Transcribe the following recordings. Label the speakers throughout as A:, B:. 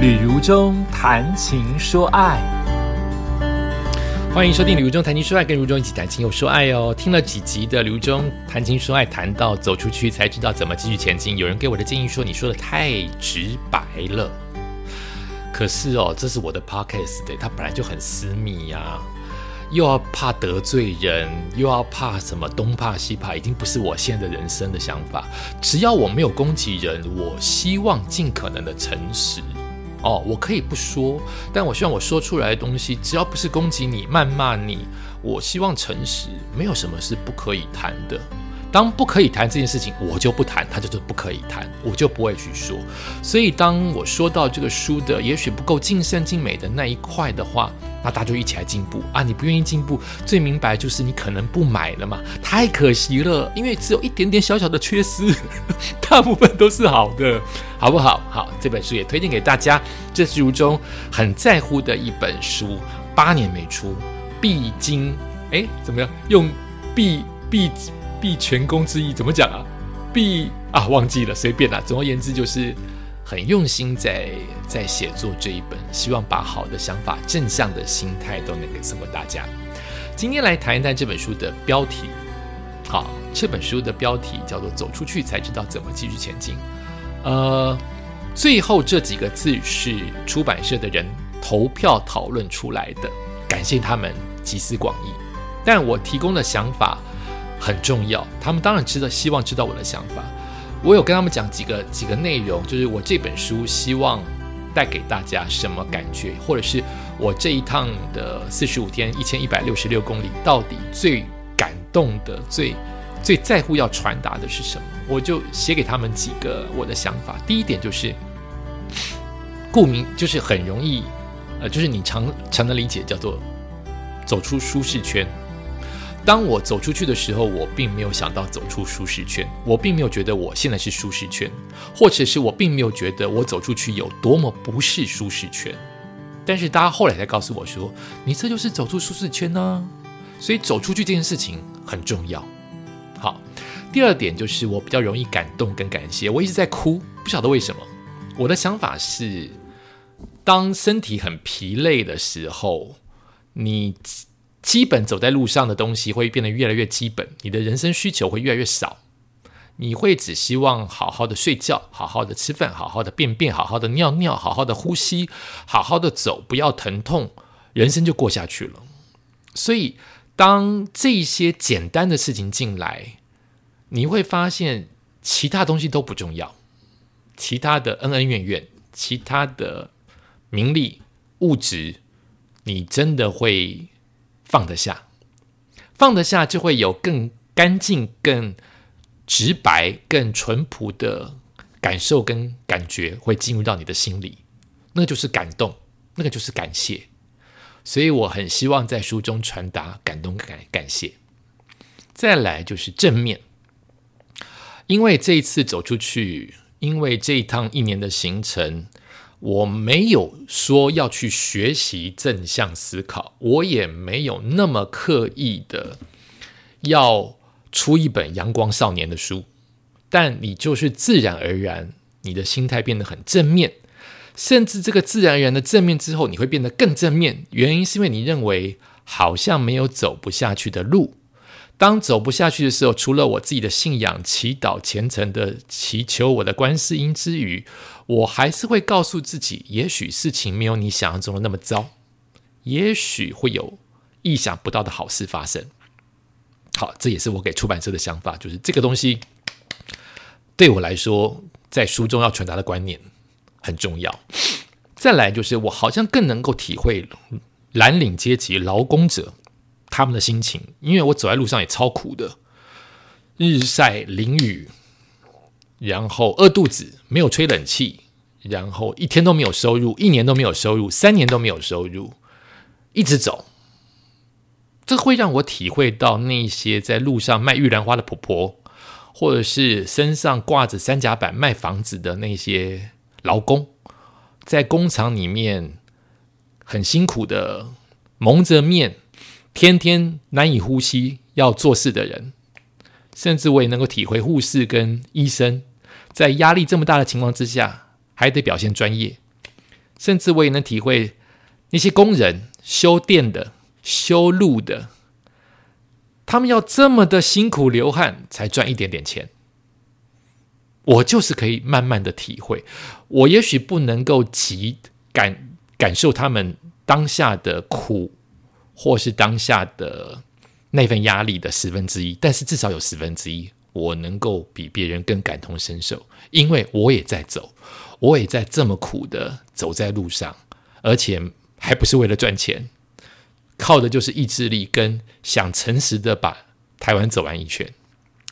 A: 旅如中谈情说爱，
B: 欢迎收听《旅如中谈情说爱》，跟如中一起谈情又说爱哦。听了几集的《旅如中谈情说爱》，谈到走出去才知道怎么继续前进。有人给我的建议说，你说的太直白了。可是哦，这是我的 podcast 的，它本来就很私密呀，又要怕得罪人，又要怕什么东怕西怕，已经不是我现在的人生的想法。只要我没有攻击人，我希望尽可能的诚实。哦，我可以不说，但我希望我说出来的东西，只要不是攻击你、谩骂你，我希望诚实，没有什么是不可以谈的。当不可以谈这件事情，我就不谈，它就是不可以谈，我就不会去说。所以，当我说到这个书的也许不够尽善尽美的那一块的话，那大家就一起来进步啊！你不愿意进步，最明白就是你可能不买了嘛，太可惜了，因为只有一点点小小的缺失，大部分都是好的，好不好？好，这本书也推荐给大家，这是如中很在乎的一本书，八年没出，必经哎怎么样？用必必。必全功之意怎么讲啊？必啊，忘记了，随便啦。总而言之，就是很用心在在写作这一本，希望把好的想法、正向的心态都能给送给大家。今天来谈一谈这本书的标题。好，这本书的标题叫做《走出去才知道怎么继续前进》。呃，最后这几个字是出版社的人投票讨论出来的，感谢他们集思广益。但我提供的想法。很重要，他们当然知道，希望知道我的想法。我有跟他们讲几个几个内容，就是我这本书希望带给大家什么感觉，或者是我这一趟的四十五天一千一百六十六公里，到底最感动的、最最在乎要传达的是什么？我就写给他们几个我的想法。第一点就是，顾名就是很容易，呃，就是你常常的理解叫做走出舒适圈。当我走出去的时候，我并没有想到走出舒适圈，我并没有觉得我现在是舒适圈，或者是我并没有觉得我走出去有多么不是舒适圈。但是大家后来才告诉我说，你这就是走出舒适圈呢。所以走出去这件事情很重要。好，第二点就是我比较容易感动跟感谢，我一直在哭，不晓得为什么。我的想法是，当身体很疲累的时候，你。基本走在路上的东西会变得越来越基本，你的人生需求会越来越少，你会只希望好好的睡觉，好好的吃饭，好好的便便，好好的尿尿，好好的呼吸，好好的走，不要疼痛，人生就过下去了。所以，当这些简单的事情进来，你会发现其他东西都不重要，其他的恩恩怨怨，其他的名利物质，你真的会。放得下，放得下，就会有更干净、更直白、更淳朴的感受跟感觉会进入到你的心里，那就是感动，那个就是感谢。所以我很希望在书中传达感动、感感谢。再来就是正面，因为这一次走出去，因为这一趟一年的行程。我没有说要去学习正向思考，我也没有那么刻意的要出一本阳光少年的书，但你就是自然而然，你的心态变得很正面，甚至这个自然而然的正面之后，你会变得更正面。原因是因为你认为好像没有走不下去的路。当走不下去的时候，除了我自己的信仰、祈祷、虔诚的祈求我的观世音之余，我还是会告诉自己，也许事情没有你想象中的那么糟，也许会有意想不到的好事发生。好，这也是我给出版社的想法，就是这个东西对我来说，在书中要传达的观念很重要。再来就是，我好像更能够体会蓝领阶级劳工者。他们的心情，因为我走在路上也超苦的，日晒淋雨，然后饿肚子，没有吹冷气，然后一天都没有收入，一年都没有收入，三年都没有收入，一直走，这会让我体会到那些在路上卖玉兰花的婆婆，或者是身上挂着三甲板卖房子的那些劳工，在工厂里面很辛苦的蒙着面。天天难以呼吸要做事的人，甚至我也能够体会护士跟医生在压力这么大的情况之下，还得表现专业。甚至我也能体会那些工人修电的、修路的，他们要这么的辛苦流汗才赚一点点钱。我就是可以慢慢的体会，我也许不能够及感感受他们当下的苦，或是当下的那份压力的十分之一，但是至少有十分之一，我能够比别人更感同身受，因为我也在走，我也在这么苦的走在路上，而且还不是为了赚钱，靠的就是意志力跟想诚实的把台湾走完一圈，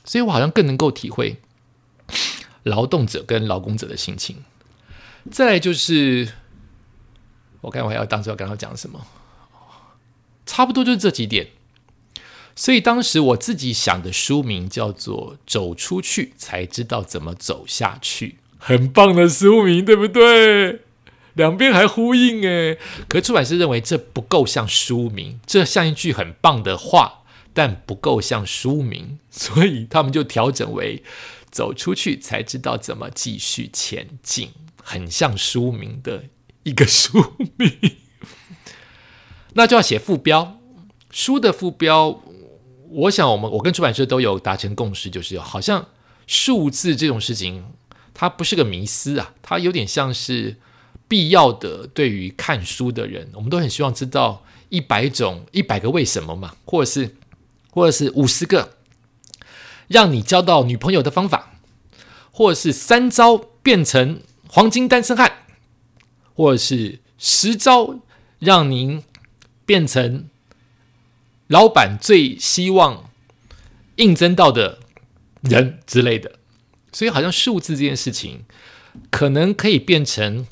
B: 所以我好像更能够体会。劳动者跟劳工者的心情，再来就是，我看我还要当时要跟他讲什么，差不多就是这几点。所以当时我自己想的书名叫做《走出去才知道怎么走下去》，很棒的书名，对不对？两边还呼应诶。可出版社认为这不够像书名，这像一句很棒的话，但不够像书名，所以他们就调整为。走出去才知道怎么继续前进，很像书名的一个书名。那就要写副标，书的副标。我想，我们我跟出版社都有达成共识，就是好像数字这种事情，它不是个迷思啊，它有点像是必要的。对于看书的人，我们都很希望知道一百种、一百个为什么嘛，或者是，或者是五十个。让你交到女朋友的方法，或者是三招变成黄金单身汉，或者是十招让您变成老板最希望应征到的人之类的。所以，好像数字这件事情，可能可以变成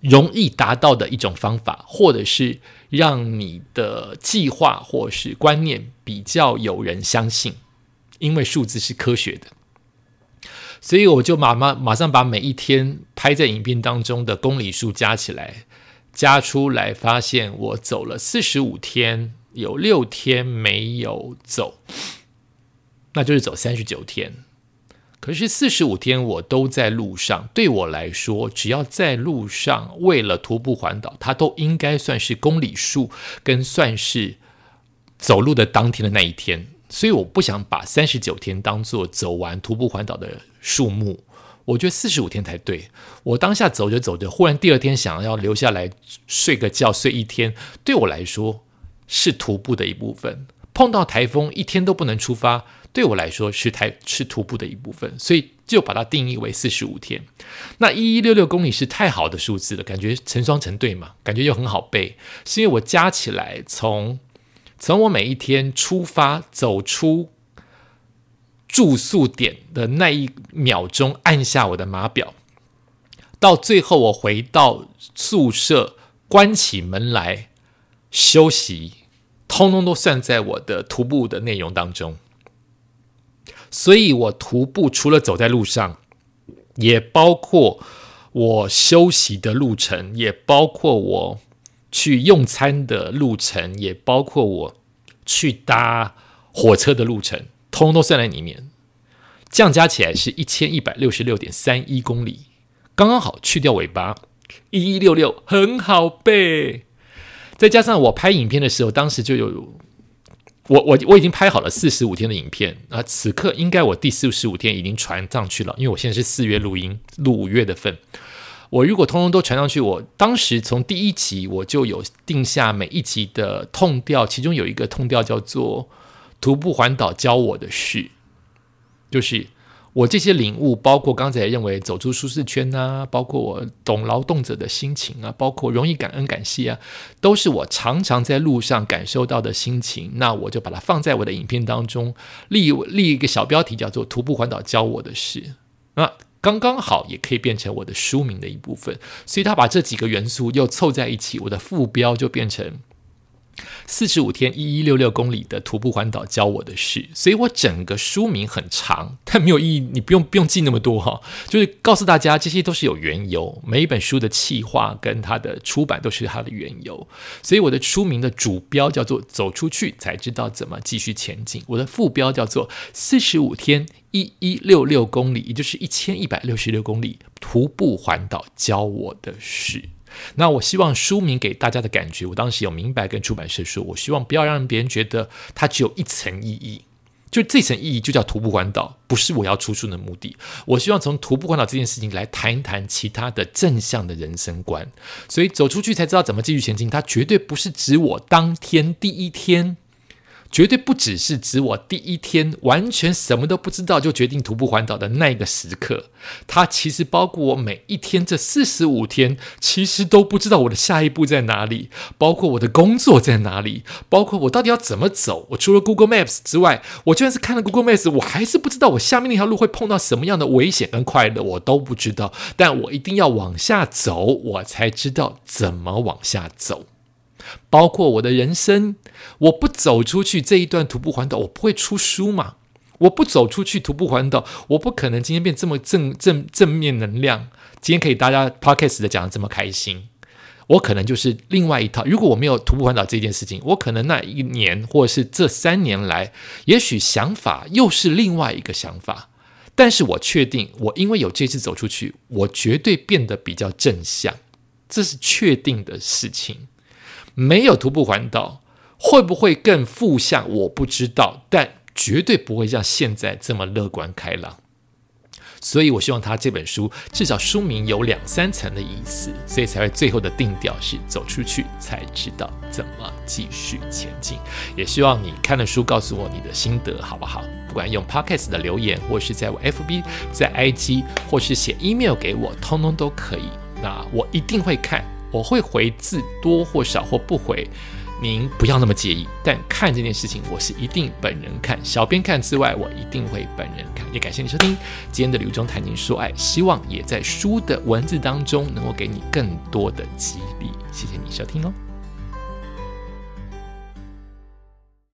B: 容易达到的一种方法，或者是让你的计划或是观念比较有人相信。因为数字是科学的，所以我就马马马上把每一天拍在影片当中的公里数加起来，加出来，发现我走了四十五天，有六天没有走，那就是走三十九天。可是四十五天我都在路上，对我来说，只要在路上为了徒步环岛，它都应该算是公里数，跟算是走路的当天的那一天。所以我不想把三十九天当做走完徒步环岛的数目，我觉得四十五天才对。我当下走着走着，忽然第二天想要留下来睡个觉，睡一天，对我来说是徒步的一部分。碰到台风一天都不能出发，对我来说是台是徒步的一部分，所以就把它定义为四十五天。那一一六六公里是太好的数字了，感觉成双成对嘛，感觉又很好背，是因为我加起来从。从我每一天出发走出住宿点的那一秒钟，按下我的码表，到最后我回到宿舍关起门来休息，通通都算在我的徒步的内容当中。所以，我徒步除了走在路上，也包括我休息的路程，也包括我。去用餐的路程，也包括我去搭火车的路程，通通都算在里面。这样加起来是一千一百六十六点三一公里，刚刚好去掉尾巴，一一六六很好背。再加上我拍影片的时候，当时就有我我我已经拍好了四十五天的影片啊，此刻应该我第四十五天已经传上去了，因为我现在是四月录音，录五月的份。我如果通通都传上去，我当时从第一集我就有定下每一集的痛调，其中有一个痛调叫做“徒步环岛教我的事”，就是我这些领悟，包括刚才认为走出舒适圈啊，包括我懂劳动者的心情啊，包括容易感恩感谢啊，都是我常常在路上感受到的心情。那我就把它放在我的影片当中，立立一个小标题叫做“徒步环岛教我的事”那。刚刚好也可以变成我的书名的一部分，所以他把这几个元素又凑在一起，我的副标就变成。四十五天一一六六公里的徒步环岛教我的事，所以我整个书名很长，但没有意义，你不用不用记那么多哈，就是告诉大家这些都是有缘由，每一本书的企划跟它的出版都是它的缘由，所以我的书名的主标叫做走出去才知道怎么继续前进，我的副标叫做四十五天一一六六公里，也就是一千一百六十六公里徒步环岛教我的事。那我希望书名给大家的感觉，我当时有明白跟出版社说，我希望不要让别人觉得它只有一层意义，就这层意义就叫徒步环岛，不是我要出书的目的。我希望从徒步环岛这件事情来谈一谈其他的正向的人生观，所以走出去才知道怎么继续前进。它绝对不是指我当天第一天。绝对不只是指我第一天完全什么都不知道就决定徒步环岛的那个时刻，它其实包括我每一天这四十五天，其实都不知道我的下一步在哪里，包括我的工作在哪里，包括我到底要怎么走。我除了 Google Maps 之外，我就算是看了 Google Maps，我还是不知道我下面那条路会碰到什么样的危险跟快乐，我都不知道。但我一定要往下走，我才知道怎么往下走。包括我的人生，我不走出去这一段徒步环岛，我不会出书嘛？我不走出去徒步环岛，我不可能今天变这么正正正面能量。今天可以大家 podcast 的讲的这么开心，我可能就是另外一套。如果我没有徒步环岛这件事情，我可能那一年或者是这三年来，也许想法又是另外一个想法。但是我确定，我因为有这次走出去，我绝对变得比较正向，这是确定的事情。没有徒步环岛，会不会更负向？我不知道，但绝对不会像现在这么乐观开朗。所以我希望他这本书至少书名有两三层的意思，所以才会最后的定调是走出去才知道怎么继续前进。也希望你看了书告诉我你的心得，好不好？不管用 Podcast 的留言，或是在我 FB、在 IG，或是写 email 给我，通通都可以。那我一定会看。我会回字多或少或不回，您不要那么介意。但看这件事情，我是一定本人看，小编看之外，我一定会本人看。也感谢你收听今天的刘中谈情说爱，希望也在书的文字当中能够给你更多的激励。谢谢你收听哦。